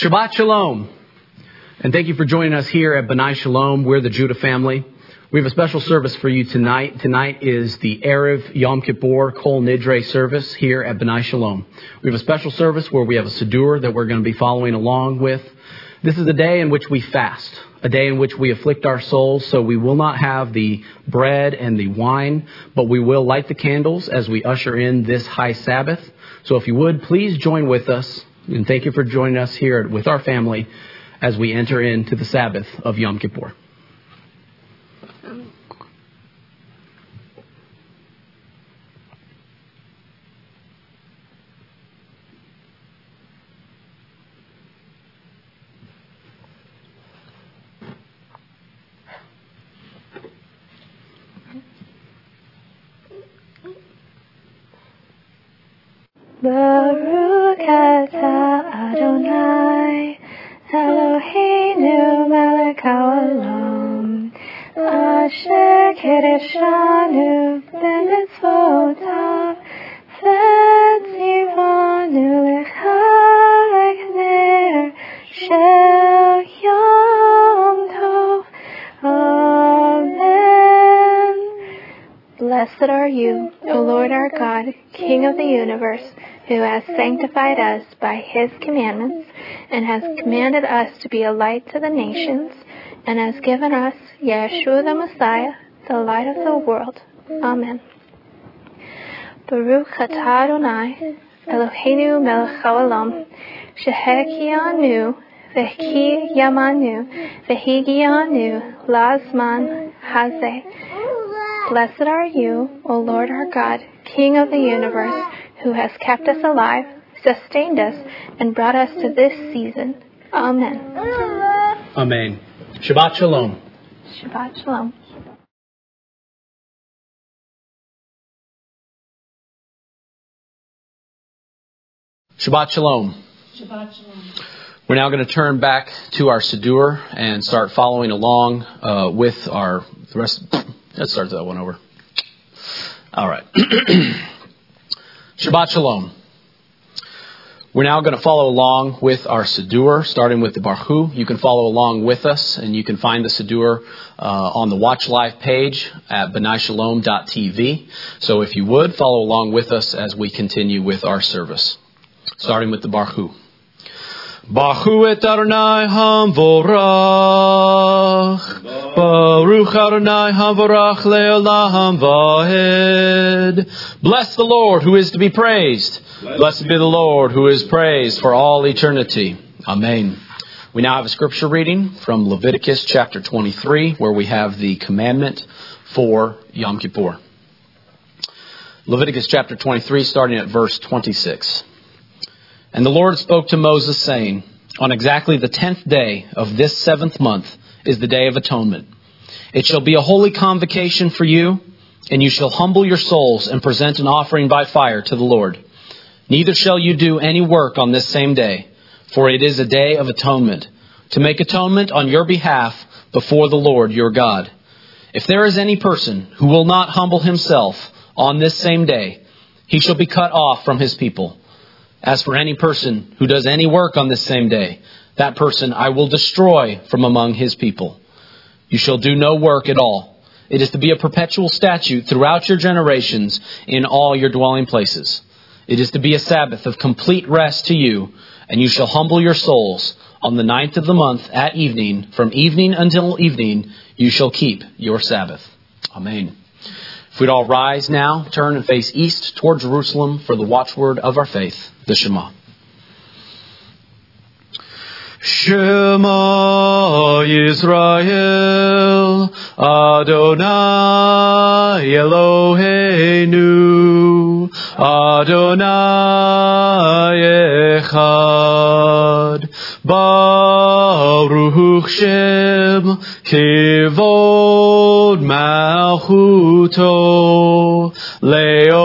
Shabbat Shalom. And thank you for joining us here at Benai Shalom. We're the Judah family. We have a special service for you tonight. Tonight is the Erev Yom Kippur Kol Nidre service here at Benai Shalom. We have a special service where we have a Siddur that we're going to be following along with. This is a day in which we fast, a day in which we afflict our souls, so we will not have the bread and the wine, but we will light the candles as we usher in this high Sabbath. So if you would, please join with us, and thank you for joining us here with our family as we enter into the Sabbath of Yom Kippur. Baruch atah Adonai Eloheinu melech haolam Asher b'mitzvotav ner shel Yom Tov. Amen. Blessed are you, O Lord our God, King of the universe, who has sanctified us by his commandments, and has commanded us to be a light to the nations, and has given us Yeshua the Messiah, the light of the world. Amen. Baruch atah Adonai, Eloheinu melech haolam, shehekianu v'hi yamanu v'higianu lazman hazeh. Blessed are you, O Lord our God, King of the universe, who has kept us alive, sustained us, and brought us to this season. Amen. Amen. Shabbat Shalom. Shabbat Shalom. Shabbat Shalom. Shabbat Shalom. We're now going to turn back to our Siddur and start following along uh, with our the rest. Let's start that one over. All right. Shabbat Shalom. We're now going to follow along with our Siddur, starting with the Barhu. You can follow along with us, and you can find the Siddur uh, on the Watch Live page at benaishalom.tv. So if you would, follow along with us as we continue with our service, starting with the Barhu. Baruch et Adonai hamvorach. Baruch Adonai hamvorach leolam vahed. Bless the Lord who is to be praised. Blessed be the Lord who is praised for all eternity. Amen. We now have a scripture reading from Leviticus chapter 23 where we have the commandment for Yom Kippur. Leviticus chapter 23 starting at verse 26. And the Lord spoke to Moses, saying, On exactly the tenth day of this seventh month is the day of atonement. It shall be a holy convocation for you, and you shall humble your souls and present an offering by fire to the Lord. Neither shall you do any work on this same day, for it is a day of atonement, to make atonement on your behalf before the Lord your God. If there is any person who will not humble himself on this same day, he shall be cut off from his people. As for any person who does any work on this same day, that person I will destroy from among his people. You shall do no work at all. It is to be a perpetual statute throughout your generations in all your dwelling places. It is to be a Sabbath of complete rest to you, and you shall humble your souls. On the ninth of the month at evening, from evening until evening, you shall keep your Sabbath. Amen. If we'd all rise now, turn and face east toward Jerusalem for the watchword of our faith, the Shema. Shema Yisrael, Adonai Eloheinu, Adonai Echad, Baruch Shem, Kivod Malchuto, Leolam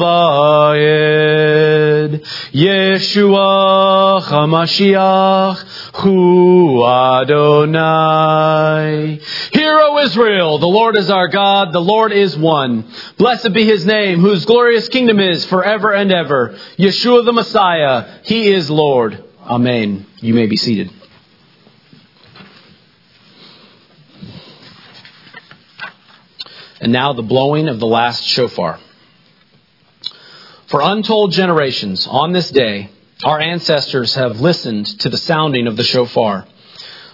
Vaed, Yeshua HaMashiach, Hu Adonai. Hear, O Israel, the Lord is our God, the Lord is one. Blessed be his name, whose glorious kingdom is forever and ever. Yeshua the Messiah, he is Lord. Amen. You may be seated. And now the blowing of the last shofar. For untold generations, on this day, our ancestors have listened to the sounding of the shofar.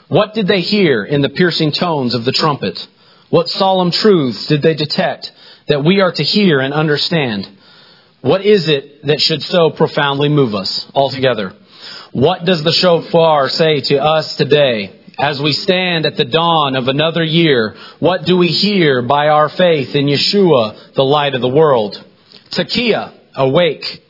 What did they hear in the piercing tones of the trumpet? What solemn truths did they detect that we are to hear and understand? What is it that should so profoundly move us altogether? What does the shofar say to us today? As we stand at the dawn of another year, what do we hear by our faith in Yeshua, the light of the world? Tekiah, awake.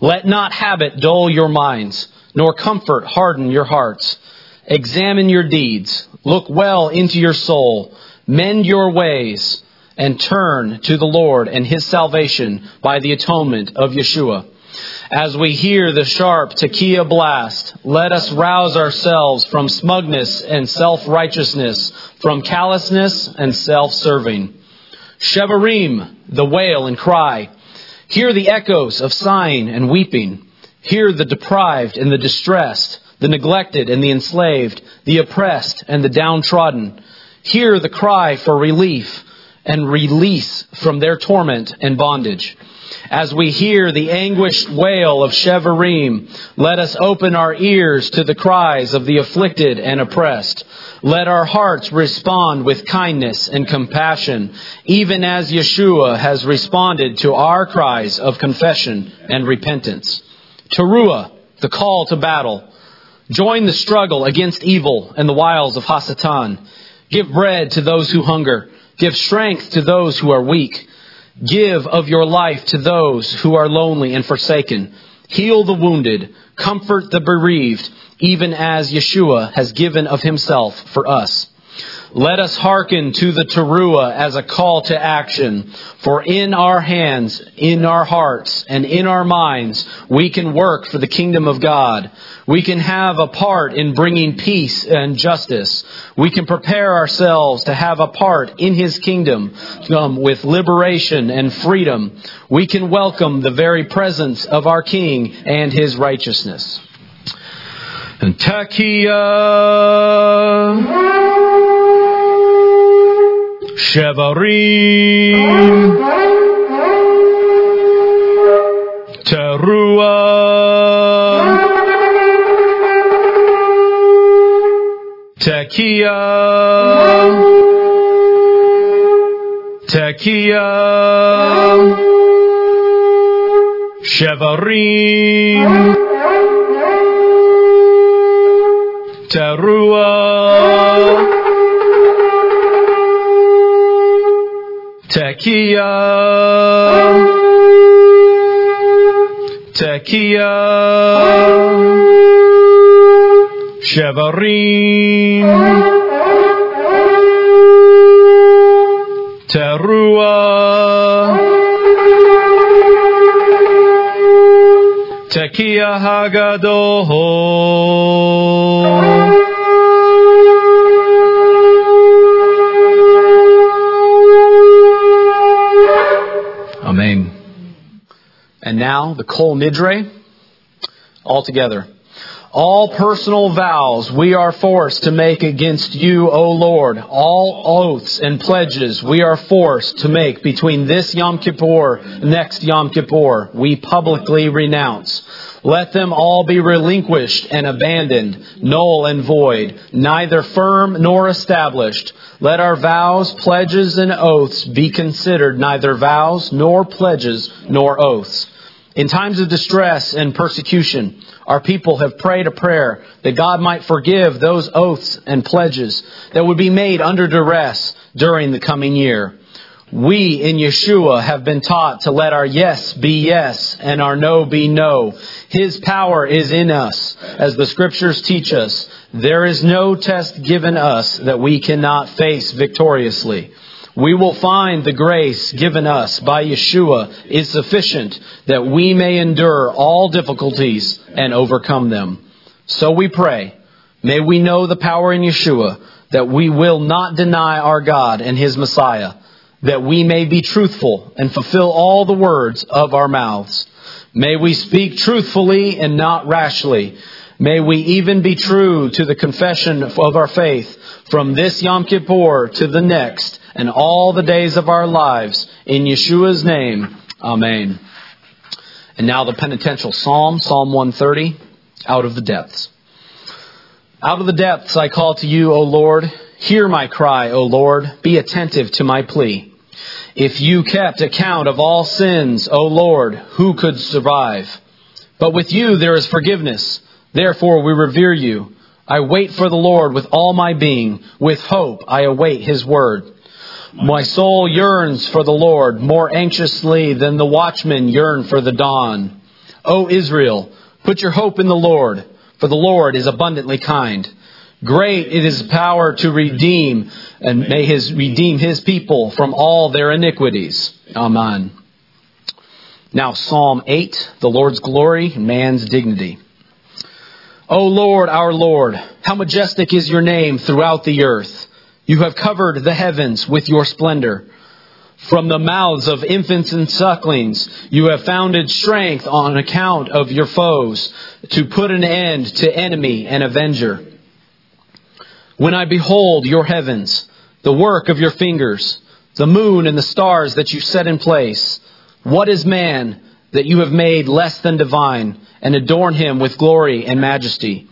Let not habit dull your minds, nor comfort harden your hearts. Examine your deeds. Look well into your soul. Mend your ways and turn to the Lord and his salvation by the atonement of Yeshua. As we hear the sharp Tekiah blast, let us rouse ourselves from smugness and self-righteousness, from callousness and self-serving. Shevarim, the wail and cry. Hear the echoes of sighing and weeping. Hear the deprived and the distressed the neglected and the enslaved, the oppressed and the downtrodden. Hear the cry for relief and release from their torment and bondage. As we hear the anguished wail of Shevarim, let us open our ears to the cries of the afflicted and oppressed. Let our hearts respond with kindness and compassion, even as Yeshua has responded to our cries of confession and repentance. Teruah, the call to battle. Join the struggle against evil and the wiles of Hasatan. Give bread to those who hunger. Give strength to those who are weak. Give of your life to those who are lonely and forsaken. Heal the wounded. Comfort the bereaved, even as Yeshua has given of himself for us. Let us hearken to the Teruah as a call to action. For in our hands, in our hearts, and in our minds, we can work for the kingdom of God. We can have a part in bringing peace and justice. We can prepare ourselves to have a part in His kingdom um, with liberation and freedom. We can welcome the very presence of our King and His righteousness. And Shevarim, Teruah, Tekiah, Tekiah, Shevarim, Teruah, Tekiah, Tekiah, Shevarim, Teruah, Tekiah Hagadol. And now the Kol Nidre, all together. All personal vows we are forced to make against you, O Lord. All oaths and pledges we are forced to make between this Yom Kippur, next Yom Kippur, we publicly renounce. Let them all be relinquished and abandoned, null and void, neither firm nor established. Let our vows, pledges, and oaths be considered neither vows, nor pledges, nor oaths. In times of distress and persecution, our people have prayed a prayer that God might forgive those oaths and pledges that would be made under duress during the coming year. We in Yeshua have been taught to let our yes be yes and our no be no. His power is in us. As the scriptures teach us, there is no test given us that we cannot face victoriously we will find the grace given us by Yeshua is sufficient that we may endure all difficulties and overcome them. So we pray, may we know the power in Yeshua that we will not deny our God and His Messiah, that we may be truthful and fulfill all the words of our mouths. May we speak truthfully and not rashly. May we even be true to the confession of our faith from this Yom Kippur to the next and all the days of our lives. In Yeshua's name, Amen. And now the penitential psalm, Psalm 130, out of the depths. Out of the depths I call to you, O Lord. Hear my cry, O Lord. Be attentive to my plea. If you kept account of all sins, O Lord, who could survive? But with you there is forgiveness. Therefore we revere you. I wait for the Lord with all my being. With hope I await his word. My soul yearns for the Lord more anxiously than the watchmen yearn for the dawn. O Israel, put your hope in the Lord, for the Lord is abundantly kind. Great is his power to redeem, and may his redeem his people from all their iniquities. Amen. Now, Psalm 8, the Lord's glory, man's dignity. O Lord, our Lord, how majestic is your name throughout the earth. You have covered the heavens with your splendor. From the mouths of infants and sucklings, you have founded strength on account of your foes to put an end to enemy and avenger. When I behold your heavens, the work of your fingers, the moon and the stars that you set in place, what is man that you have made less than divine and adorn him with glory and majesty?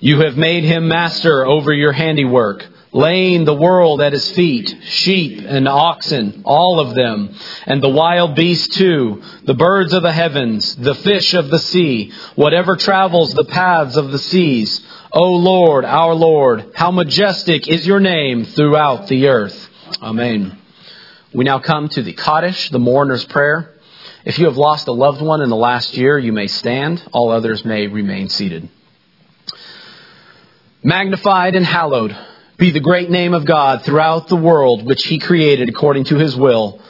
You have made him master over your handiwork, laying the world at his feet, sheep and oxen, all of them, and the wild beasts too, the birds of the heavens, the fish of the sea, whatever travels the paths of the seas O Lord, our Lord, how majestic is your name throughout the earth. Amen. We now come to the Kaddish, the mourner's prayer. If you have lost a loved one in the last year, you may stand. All others may remain seated. Magnified and hallowed be the great name of God throughout the world which he created according to his will.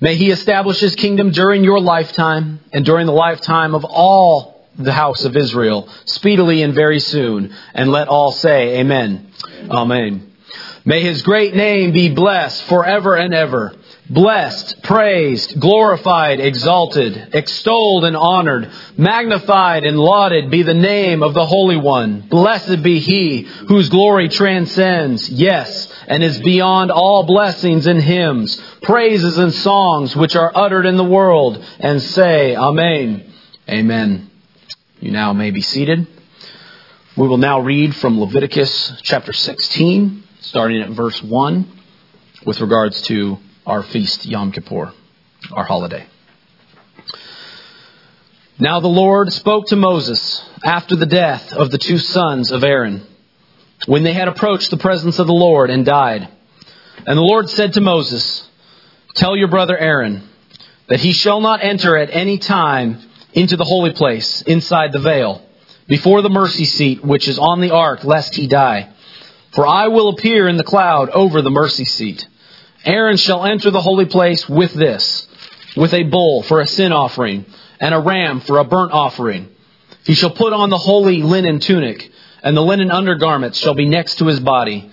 May he establish his kingdom during your lifetime and during the lifetime of all the house of Israel speedily and very soon. And let all say, Amen. Amen. Amen. May his great name be blessed forever and ever. Blessed, praised, glorified, exalted, extolled and honored, magnified and lauded be the name of the Holy One. Blessed be he whose glory transcends, yes, and is beyond all blessings and hymns, praises and songs which are uttered in the world, and say, Amen. Amen. You now may be seated. We will now read from Leviticus chapter 16, starting at verse 1, with regards to our feast, Yom Kippur, our holiday. Now the Lord spoke to Moses after the death of the two sons of Aaron, when they had approached the presence of the Lord and died. And the Lord said to Moses, Tell your brother Aaron that he shall not enter at any time into the holy place, inside the veil, before the mercy seat which is on the ark, lest he die. For I will appear in the cloud over the mercy seat. Aaron shall enter the holy place with this, with a bull for a sin offering, and a ram for a burnt offering. He shall put on the holy linen tunic, and the linen undergarments shall be next to his body.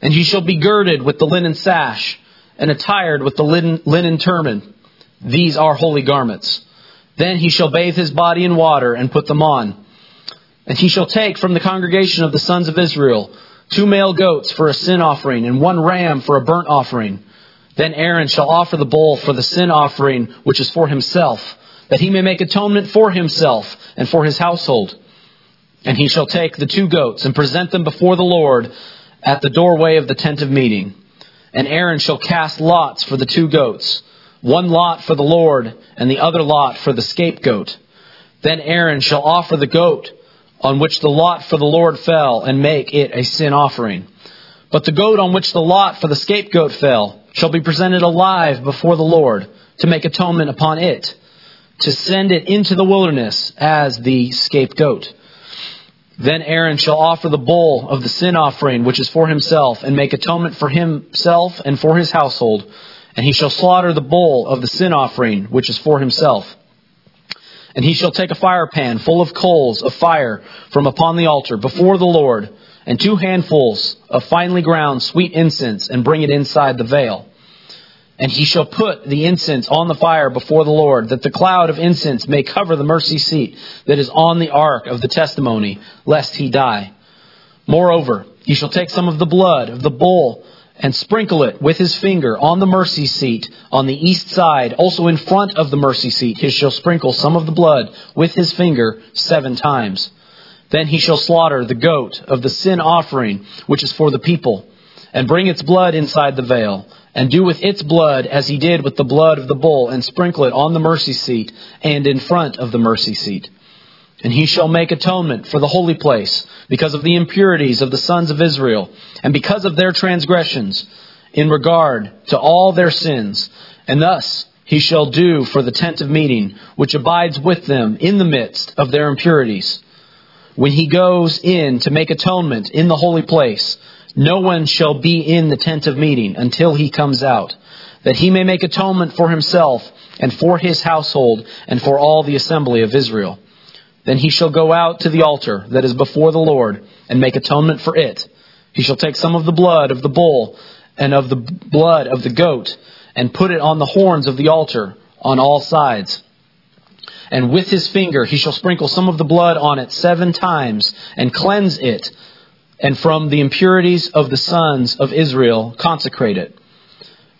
And he shall be girded with the linen sash, and attired with the linen, linen turban. These are holy garments. Then he shall bathe his body in water and put them on. And he shall take from the congregation of the sons of Israel two male goats for a sin offering and one ram for a burnt offering. Then Aaron shall offer the bull for the sin offering which is for himself, that he may make atonement for himself and for his household. And he shall take the two goats and present them before the Lord at the doorway of the tent of meeting. And Aaron shall cast lots for the two goats one lot for the Lord, and the other lot for the scapegoat. Then Aaron shall offer the goat on which the lot for the Lord fell, and make it a sin offering. But the goat on which the lot for the scapegoat fell shall be presented alive before the Lord to make atonement upon it, to send it into the wilderness as the scapegoat. Then Aaron shall offer the bull of the sin offering, which is for himself, and make atonement for himself and for his household and he shall slaughter the bull of the sin offering, which is for himself. And he shall take a fire pan full of coals of fire from upon the altar before the Lord, and two handfuls of finely ground sweet incense, and bring it inside the veil. And he shall put the incense on the fire before the Lord, that the cloud of incense may cover the mercy seat that is on the ark of the testimony, lest he die. Moreover, he shall take some of the blood of the bull and sprinkle it with his finger on the mercy seat on the east side, also in front of the mercy seat. He shall sprinkle some of the blood with his finger seven times. Then he shall slaughter the goat of the sin offering, which is for the people, and bring its blood inside the veil, and do with its blood as he did with the blood of the bull, and sprinkle it on the mercy seat and in front of the mercy seat. And he shall make atonement for the holy place because of the impurities of the sons of Israel and because of their transgressions in regard to all their sins. And thus he shall do for the tent of meeting, which abides with them in the midst of their impurities. When he goes in to make atonement in the holy place, no one shall be in the tent of meeting until he comes out, that he may make atonement for himself and for his household and for all the assembly of Israel. Then he shall go out to the altar that is before the Lord and make atonement for it. He shall take some of the blood of the bull and of the blood of the goat and put it on the horns of the altar on all sides. And with his finger he shall sprinkle some of the blood on it seven times and cleanse it, and from the impurities of the sons of Israel consecrate it.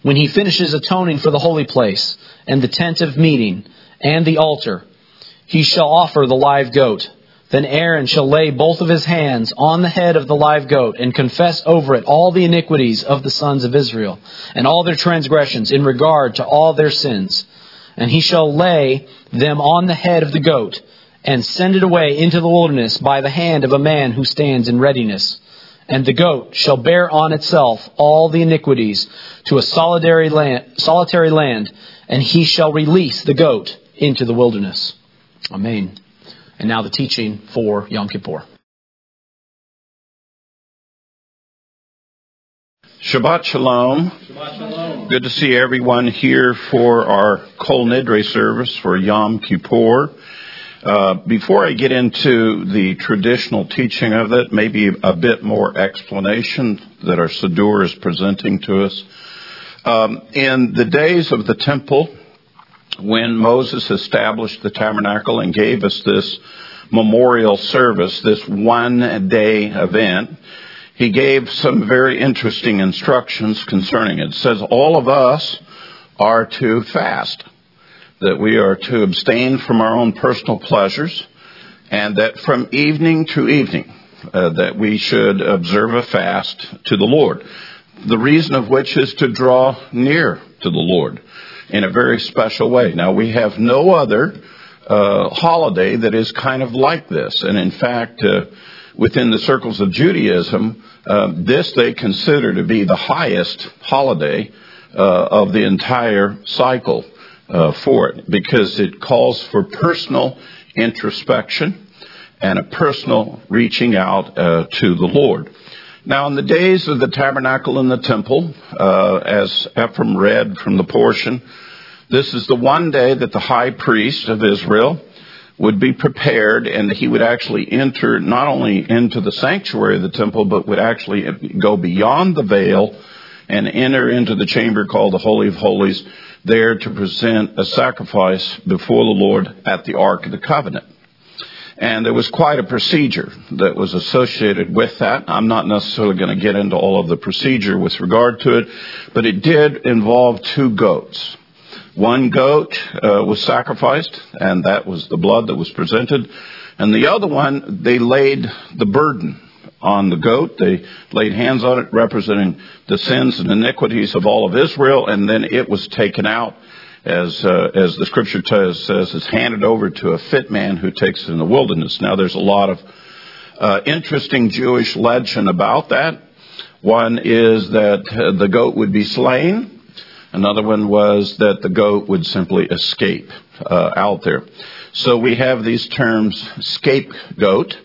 When he finishes atoning for the holy place and the tent of meeting and the altar, he shall offer the live goat. Then Aaron shall lay both of his hands on the head of the live goat and confess over it all the iniquities of the sons of Israel and all their transgressions in regard to all their sins. And he shall lay them on the head of the goat and send it away into the wilderness by the hand of a man who stands in readiness. And the goat shall bear on itself all the iniquities to a solitary land, solitary land and he shall release the goat into the wilderness. Amen. And now the teaching for Yom Kippur. Shabbat Shalom. Good to see everyone here for our Kol Nidre service for Yom Kippur. Uh, before I get into the traditional teaching of it, maybe a bit more explanation that our Siddur is presenting to us. Um, in the days of the temple, when Moses established the tabernacle and gave us this memorial service, this one day event, he gave some very interesting instructions concerning it. It says all of us are to fast, that we are to abstain from our own personal pleasures, and that from evening to evening, uh, that we should observe a fast to the Lord. The reason of which is to draw near to the Lord in a very special way. Now, we have no other uh, holiday that is kind of like this. And in fact, uh, within the circles of Judaism, uh, this they consider to be the highest holiday uh, of the entire cycle uh, for it because it calls for personal introspection and a personal reaching out uh, to the Lord. Now, in the days of the tabernacle and the temple, uh, as Ephraim read from the portion, this is the one day that the high priest of Israel would be prepared and he would actually enter not only into the sanctuary of the temple, but would actually go beyond the veil and enter into the chamber called the Holy of Holies there to present a sacrifice before the Lord at the Ark of the Covenant. And there was quite a procedure that was associated with that. I'm not necessarily going to get into all of the procedure with regard to it, but it did involve two goats. One goat uh, was sacrificed, and that was the blood that was presented. And the other one, they laid the burden on the goat. They laid hands on it, representing the sins and iniquities of all of Israel, and then it was taken out as uh, as the scripture t- says, is handed over to a fit man who takes it in the wilderness. Now, there's a lot of uh, interesting Jewish legend about that. One is that uh, the goat would be slain. Another one was that the goat would simply escape uh, out there. So we have these terms scapegoat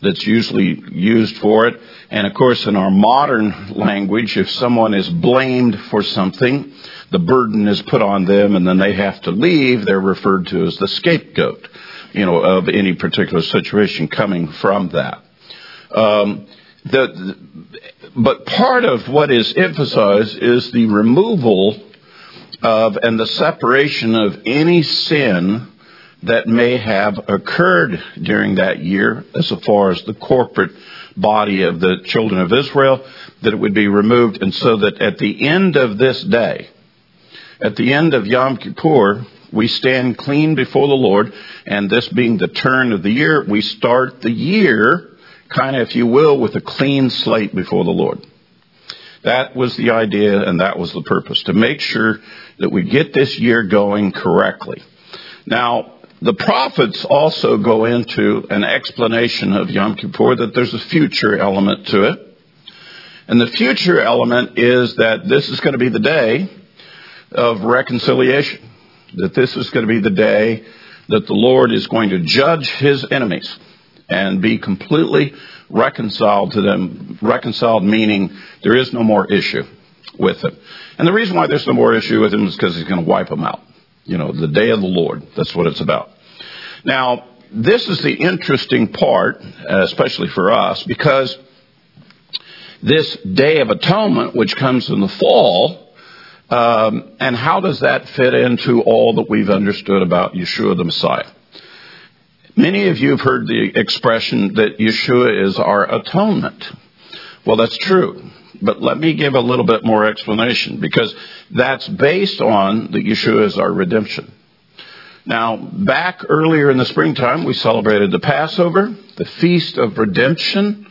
that's usually used for it. And of course, in our modern language, if someone is blamed for something, the burden is put on them and then they have to leave, they're referred to as the scapegoat, you know, of any particular situation coming from that. Um, the, but part of what is emphasized is the removal of and the separation of any sin that may have occurred during that year as far as the corporate body of the children of Israel, that it would be removed, and so that at the end of this day, at the end of Yom Kippur, we stand clean before the Lord, and this being the turn of the year, we start the year, kind of, if you will, with a clean slate before the Lord. That was the idea, and that was the purpose, to make sure that we get this year going correctly. Now, the prophets also go into an explanation of Yom Kippur that there's a future element to it. And the future element is that this is going to be the day of reconciliation. That this is going to be the day that the Lord is going to judge his enemies and be completely reconciled to them. Reconciled meaning there is no more issue with them. And the reason why there's no more issue with him is because he's going to wipe them out. You know, the day of the Lord. That's what it's about. Now, this is the interesting part, especially for us, because this Day of Atonement, which comes in the fall, um, and how does that fit into all that we've understood about Yeshua the Messiah? Many of you have heard the expression that Yeshua is our atonement. Well, that's true. But let me give a little bit more explanation because that's based on that Yeshua is our redemption. Now, back earlier in the springtime, we celebrated the Passover, the Feast of Redemption,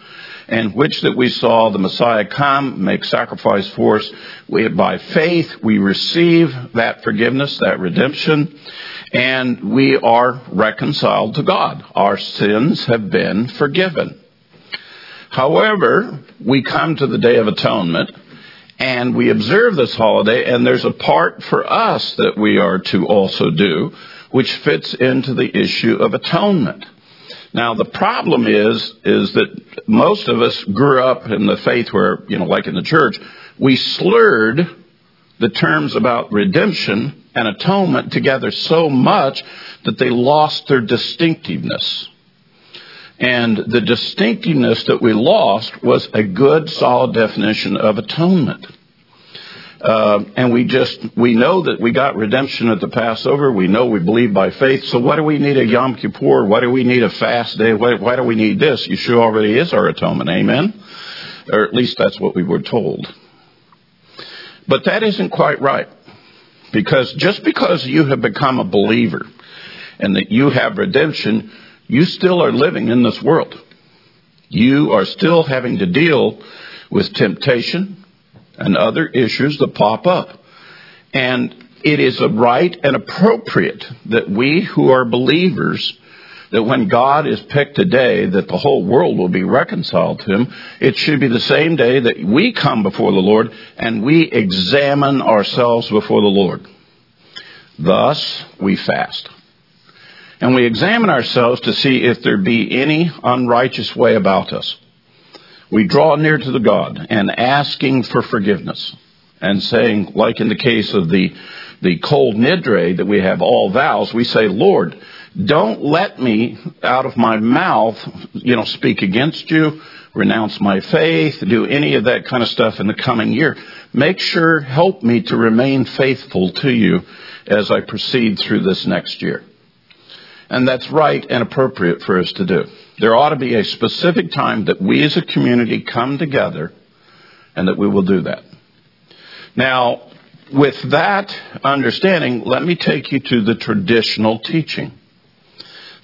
and which that we saw the Messiah come, make sacrifice for us. We, by faith, we receive that forgiveness, that redemption, and we are reconciled to God. Our sins have been forgiven. However, we come to the Day of Atonement, and we observe this holiday, and there's a part for us that we are to also do, which fits into the issue of atonement. Now the problem is, is that most of us grew up in the faith where, you know, like in the church, we slurred the terms about redemption and atonement together so much that they lost their distinctiveness. And the distinctiveness that we lost was a good, solid definition of atonement. Uh, and we just we know that we got redemption at the Passover. We know we believe by faith. So why do we need a Yom Kippur? Why do we need a fast day? Why, why do we need this? Yeshua already is our atonement. Amen. Or at least that's what we were told. But that isn't quite right. Because just because you have become a believer and that you have redemption, you still are living in this world. You are still having to deal with temptation, and other issues that pop up. And it is right and appropriate that we who are believers that when God is picked a day that the whole world will be reconciled to him, it should be the same day that we come before the Lord and we examine ourselves before the Lord. Thus, we fast. And we examine ourselves to see if there be any unrighteous way about us we draw near to the God and asking for forgiveness and saying, like in the case of the, the Kol Nidre that we have all vows, we say, Lord, don't let me out of my mouth, you know, speak against you, renounce my faith, do any of that kind of stuff in the coming year. Make sure, help me to remain faithful to you as I proceed through this next year. And that's right and appropriate for us to do. There ought to be a specific time that we as a community come together and that we will do that. Now, with that understanding, let me take you to the traditional teaching.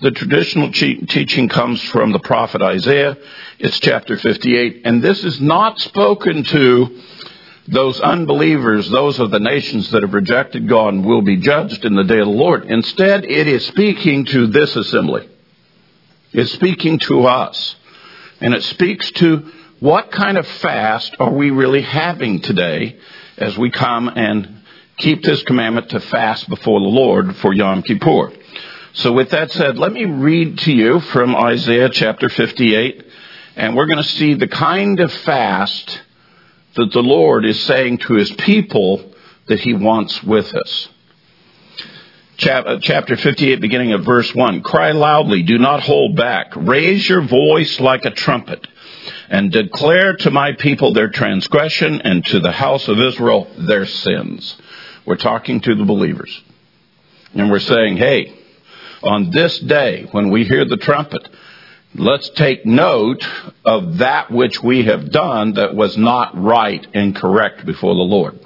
The traditional teaching comes from the prophet Isaiah. It's chapter 58. And this is not spoken to those unbelievers, those of the nations that have rejected God will be judged in the day of the Lord. Instead, it is speaking to this assembly. It's speaking to us. And it speaks to what kind of fast are we really having today as we come and keep this commandment to fast before the Lord for Yom Kippur. So with that said, let me read to you from Isaiah chapter 58, and we're going to see the kind of fast that the Lord is saying to his people that he wants with us. Uh, chapter 58, beginning of verse 1. Cry loudly, do not hold back. Raise your voice like a trumpet, and declare to my people their transgression, and to the house of Israel their sins. We're talking to the believers. And we're saying, hey, on this day, when we hear the trumpet, let's take note of that which we have done that was not right and correct before the Lord.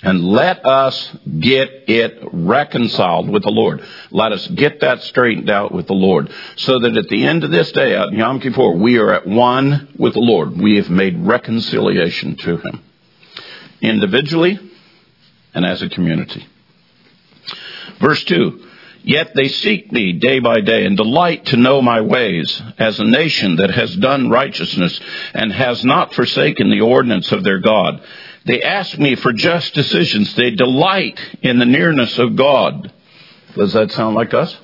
And let us get it reconciled with the Lord. Let us get that straightened out with the Lord. So that at the end of this day, at Yom Kippur, we are at one with the Lord. We have made reconciliation to Him. Individually and as a community. Verse 2. Yet they seek me day by day and delight to know my ways as a nation that has done righteousness and has not forsaken the ordinance of their God. They ask me for just decisions. They delight in the nearness of God. Does that sound like us?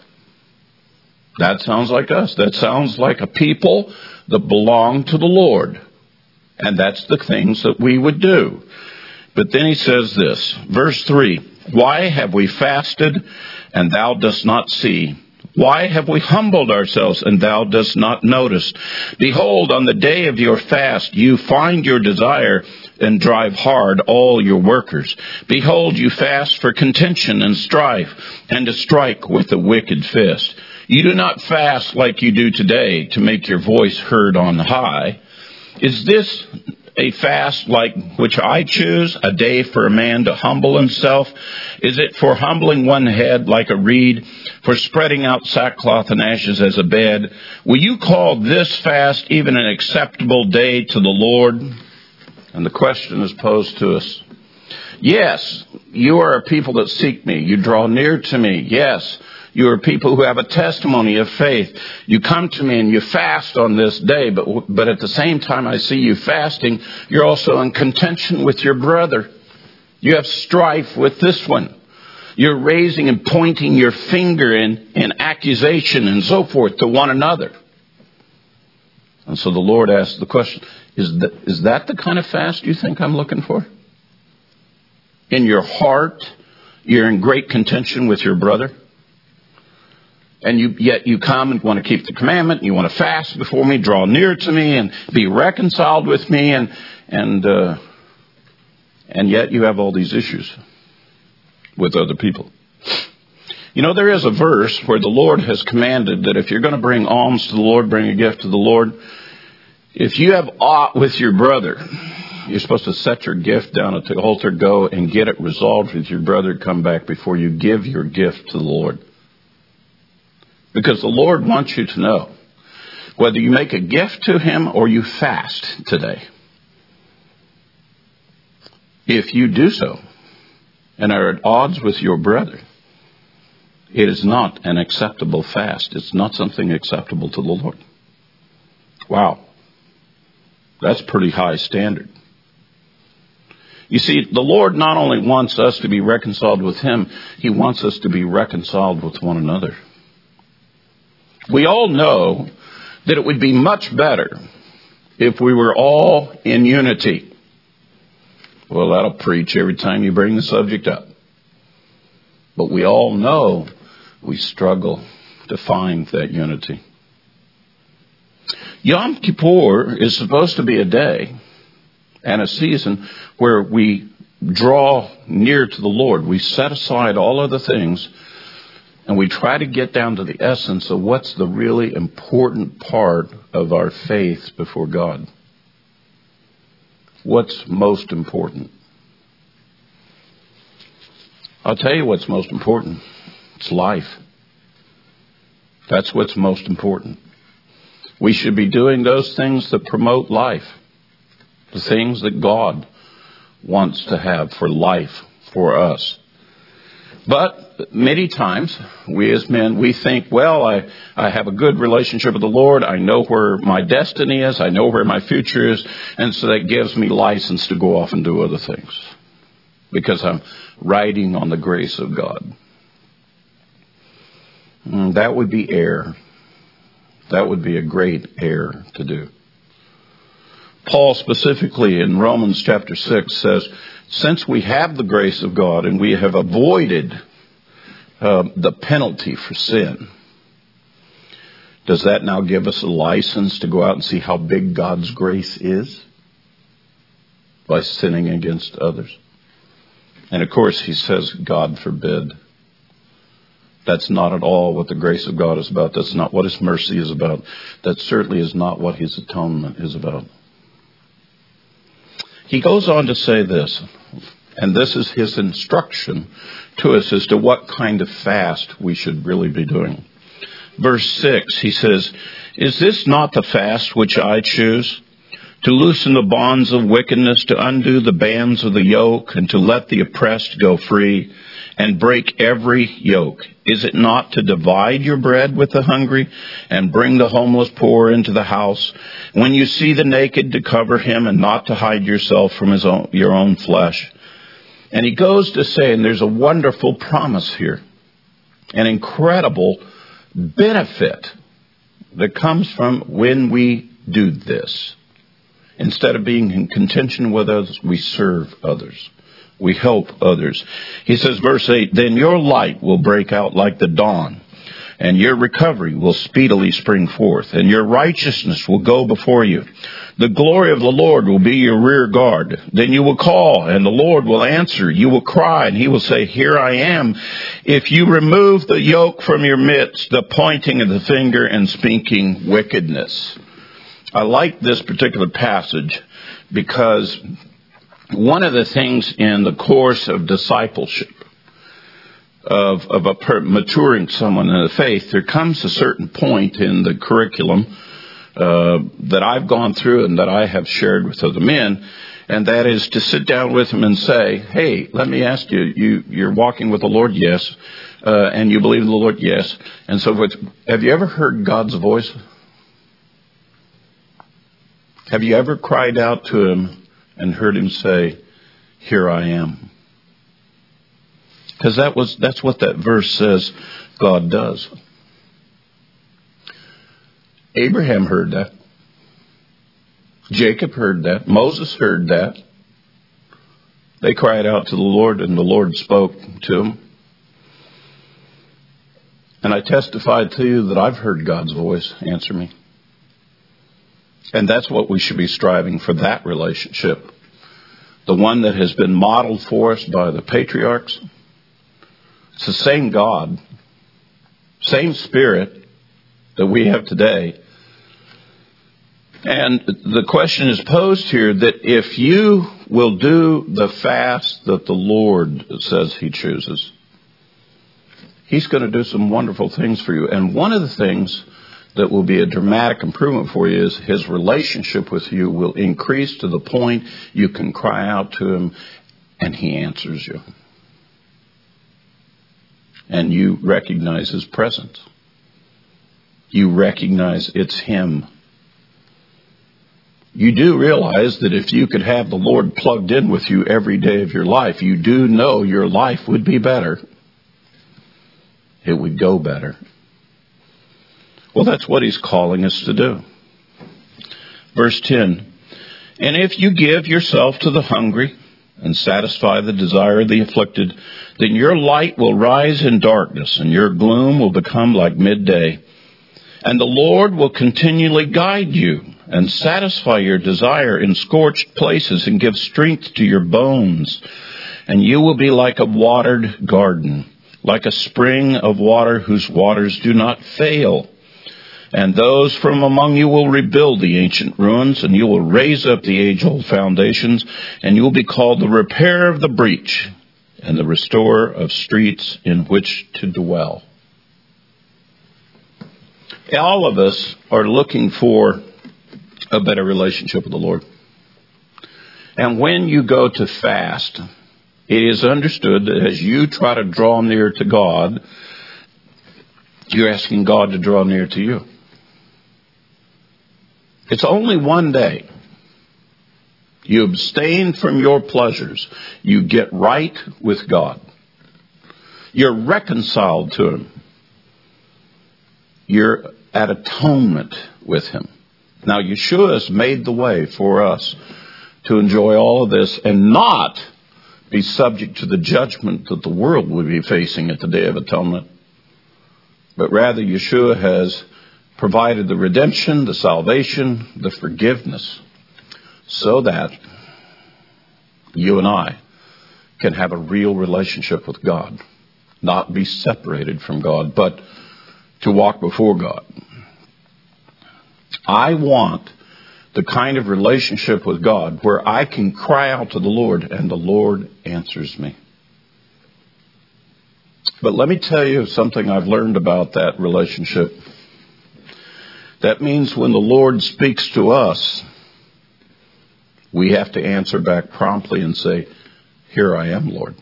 That sounds like us. That sounds like a people that belong to the Lord. And that's the things that we would do. But then he says this, verse 3 Why have we fasted and thou dost not see? Why have we humbled ourselves and thou dost not notice? Behold, on the day of your fast you find your desire and drive hard all your workers. Behold, you fast for contention and strife and to strike with a wicked fist. You do not fast like you do today to make your voice heard on high. Is this a fast like which I choose, a day for a man to humble himself? Is it for humbling one head like a reed, for spreading out sackcloth and ashes as a bed? Will you call this fast even an acceptable day to the Lord? And the question is posed to us. Yes, you are a people that seek me. You draw near to me. Yes, you are people who have a testimony of faith. You come to me and you fast on this day, but, but at the same time I see you fasting, you're also in contention with your brother. You have strife with this one. You're raising and pointing your finger in, in accusation and so forth to one another. And so the Lord asks the question, is that, is that the kind of fast you think I'm looking for? In your heart, you're in great contention with your brother? And you, yet you come and want to keep the commandment, and you want to fast before me, draw near to me, and be reconciled with me, and and uh, and yet you have all these issues with other people. You know, there is a verse where the Lord has commanded that if you're going to bring alms to the Lord, bring a gift to the Lord. If you have aught with your brother, you're supposed to set your gift down at the altar, go and get it resolved with your brother, come back before you give your gift to the Lord. Because the Lord wants you to know whether you make a gift to Him or you fast today. If you do so and are at odds with your brother, it is not an acceptable fast. It's not something acceptable to the Lord. Wow. That's pretty high standard. You see, the Lord not only wants us to be reconciled with Him, He wants us to be reconciled with one another. We all know that it would be much better if we were all in unity. Well, that'll preach every time you bring the subject up. But we all know we struggle to find that unity. Yom Kippur is supposed to be a day and a season where we draw near to the Lord. We set aside all other things and we try to get down to the essence of what's the really important part of our faith before God. What's most important? I'll tell you what's most important. It's life. That's what's most important. We should be doing those things that promote life. The things that God wants to have for life for us. But many times, we as men, we think, well, I, I have a good relationship with the Lord. I know where my destiny is. I know where my future is. And so that gives me license to go off and do other things. Because I'm riding on the grace of God. Mm, that would be error. That would be a great error to do. Paul specifically in Romans chapter 6 says, since we have the grace of God and we have avoided uh, the penalty for sin, does that now give us a license to go out and see how big God's grace is by sinning against others? And of course, he says, God forbid. That's not at all what the grace of God is about. That's not what his mercy is about. That certainly is not what his atonement is about. He goes on to say this, and this is his instruction to us as to what kind of fast we should really be doing. Verse 6, he says, Is this not the fast which I choose? To loosen the bonds of wickedness, to undo the bands of the yoke, and to let the oppressed go free, and break every yoke. Is it not to divide your bread with the hungry, and bring the homeless poor into the house? When you see the naked, to cover him, and not to hide yourself from his own, your own flesh. And he goes to say, and there's a wonderful promise here, an incredible benefit that comes from when we do this. Instead of being in contention with others, we serve others. We help others. He says, verse 8, Then your light will break out like the dawn, and your recovery will speedily spring forth, and your righteousness will go before you. The glory of the Lord will be your rear guard. Then you will call, and the Lord will answer. You will cry, and he will say, Here I am. If you remove the yoke from your midst, the pointing of the finger and speaking wickedness. I like this particular passage because one of the things in the course of discipleship, of, of a, maturing someone in the faith, there comes a certain point in the curriculum uh, that I've gone through and that I have shared with other men, and that is to sit down with them and say, "Hey, let me ask you: you you're walking with the Lord, yes, uh, and you believe in the Lord, yes, and so forth. Have you ever heard God's voice? Have you ever cried out to Him and heard Him say, "Here I am"? Because that was that's what that verse says. God does. Abraham heard that. Jacob heard that. Moses heard that. They cried out to the Lord, and the Lord spoke to them. And I testified to you that I've heard God's voice answer me. And that's what we should be striving for that relationship. The one that has been modeled for us by the patriarchs. It's the same God, same Spirit that we have today and the question is posed here that if you will do the fast that the Lord says He chooses, He's going to do some wonderful things for you. And one of the things that will be a dramatic improvement for you is His relationship with you will increase to the point you can cry out to Him and He answers you. And you recognize His presence. You recognize it's Him you do realize that if you could have the Lord plugged in with you every day of your life, you do know your life would be better. It would go better. Well, that's what he's calling us to do. Verse 10 And if you give yourself to the hungry and satisfy the desire of the afflicted, then your light will rise in darkness and your gloom will become like midday. And the Lord will continually guide you and satisfy your desire in scorched places and give strength to your bones. And you will be like a watered garden, like a spring of water whose waters do not fail. And those from among you will rebuild the ancient ruins, and you will raise up the age old foundations, and you will be called the repairer of the breach, and the restorer of streets in which to dwell. All of us are looking for a better relationship with the Lord. And when you go to fast, it is understood that as you try to draw near to God, you're asking God to draw near to you. It's only one day. You abstain from your pleasures. You get right with God. You're reconciled to Him. You're at atonement with Him. Now, Yeshua has made the way for us to enjoy all of this and not be subject to the judgment that the world would be facing at the Day of Atonement. But rather, Yeshua has provided the redemption, the salvation, the forgiveness, so that you and I can have a real relationship with God, not be separated from God, but to walk before God. I want the kind of relationship with God where I can cry out to the Lord and the Lord answers me. But let me tell you something I've learned about that relationship. That means when the Lord speaks to us, we have to answer back promptly and say, Here I am, Lord.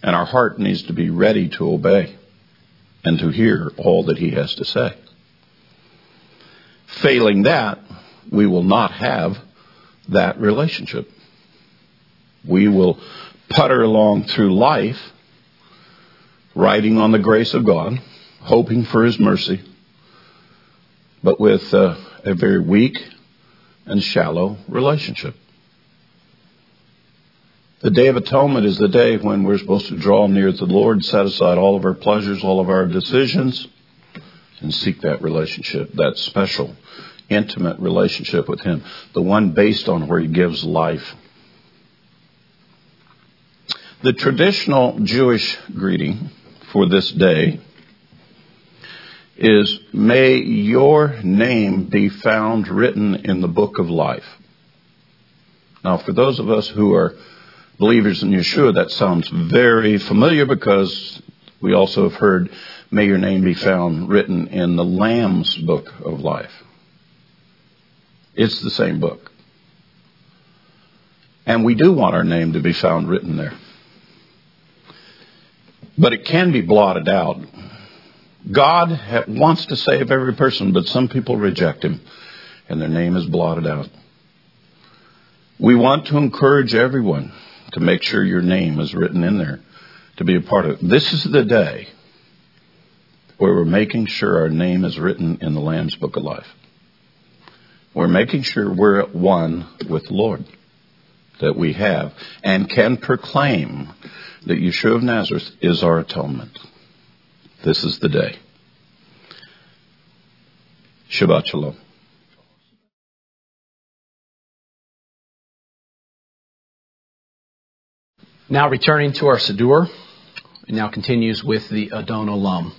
And our heart needs to be ready to obey and to hear all that He has to say. Failing that, we will not have that relationship. We will putter along through life, riding on the grace of God, hoping for His mercy, but with uh, a very weak and shallow relationship. The Day of Atonement is the day when we're supposed to draw near to the Lord, set aside all of our pleasures, all of our decisions, and seek that relationship, that special, intimate relationship with Him, the one based on where He gives life. The traditional Jewish greeting for this day is, May your name be found written in the book of life. Now, for those of us who are believers in Yeshua, that sounds very familiar because we also have heard May your name be found written in the Lamb's book of life. It's the same book. And we do want our name to be found written there. But it can be blotted out. God wants to save every person, but some people reject him, and their name is blotted out. We want to encourage everyone to make sure your name is written in there to be a part of it. This is the day where we're making sure our name is written in the Lamb's Book of Life. We're making sure we're at one with the Lord, that we have, and can proclaim that Yeshua of Nazareth is our atonement. This is the day. Shabbat Shalom. Now returning to our Siddur, it now continues with the Adon Olam.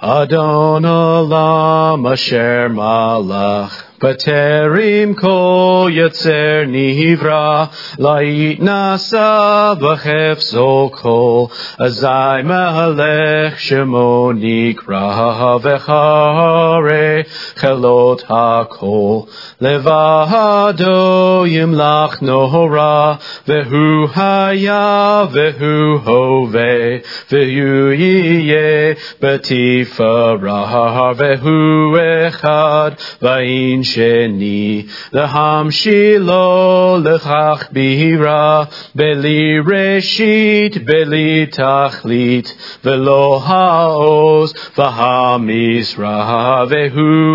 Adon Olam Asher Malach. Paterim kol yetzer Nivra, la'it nasa v'chefzo kol, azai mahalech shemo nikra, v'chare chelot hakol, levado yimlach nohora, Ve'hu haya Ve'hu hove, Ve'hu yiye betif Sefer Vehu Echad Vain Sheni Leham Shilo Lechach Bihira Beli Reshit Beli Tachlit Velo Haos Vahamis Yisra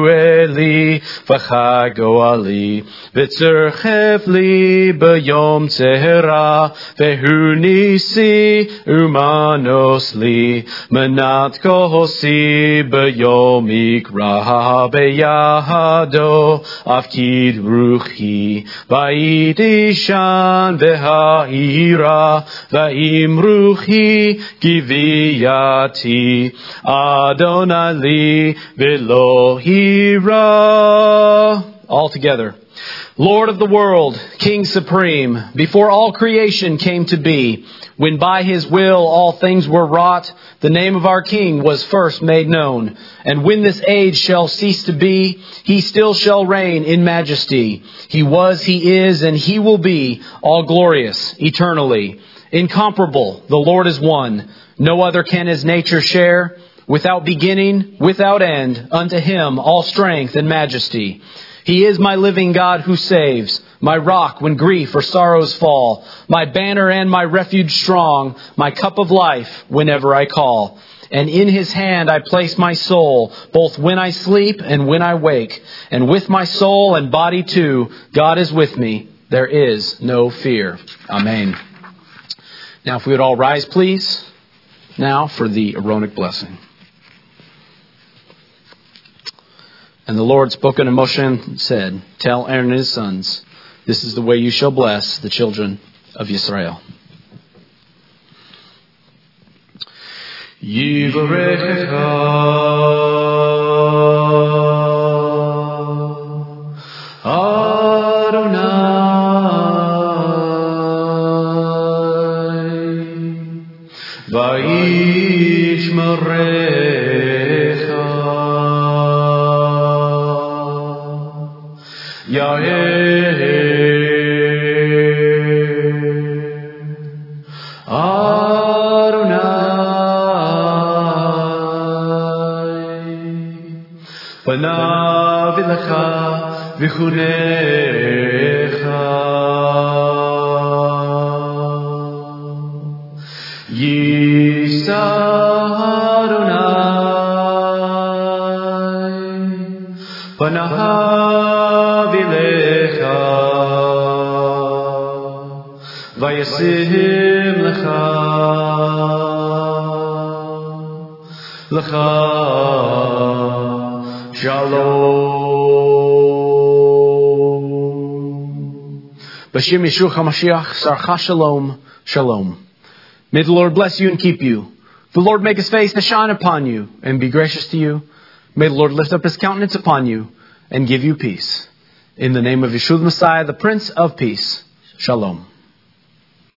Eli Vachag Oali Vitzer Hevli Beyom Tehera Vehu Nisi umanosli manat Menat Kohosi ביום יקרא בידו. afkid ruchi, va'id ishan v'ha'ira, va'im ruchi giviyati, Adonai li v'lo hira. All together. Lord of the world, King supreme, before all creation came to be, when by his will all things were wrought, the name of our King was first made known. And when this age shall cease to be, he still shall reign in majesty. He was, he is, and he will be all glorious eternally. Incomparable, the Lord is one. No other can his nature share. Without beginning, without end, unto him all strength and majesty. He is my living God who saves, my rock when grief or sorrows fall, my banner and my refuge strong, my cup of life whenever I call. And in his hand I place my soul, both when I sleep and when I wake. And with my soul and body too, God is with me. There is no fear. Amen. Now, if we would all rise, please, now for the Aaronic blessing. And the Lord spoke unto Moshe and said, Tell Aaron and his sons, this is the way you shall bless the children of Israel. Adonai, খুলে Bashim Yeshua HaMashiach, Sarcha Shalom, Shalom. May the Lord bless you and keep you. The Lord make his face to shine upon you and be gracious to you. May the Lord lift up his countenance upon you and give you peace. In the name of Yeshua the Messiah, the Prince of Peace. Shalom.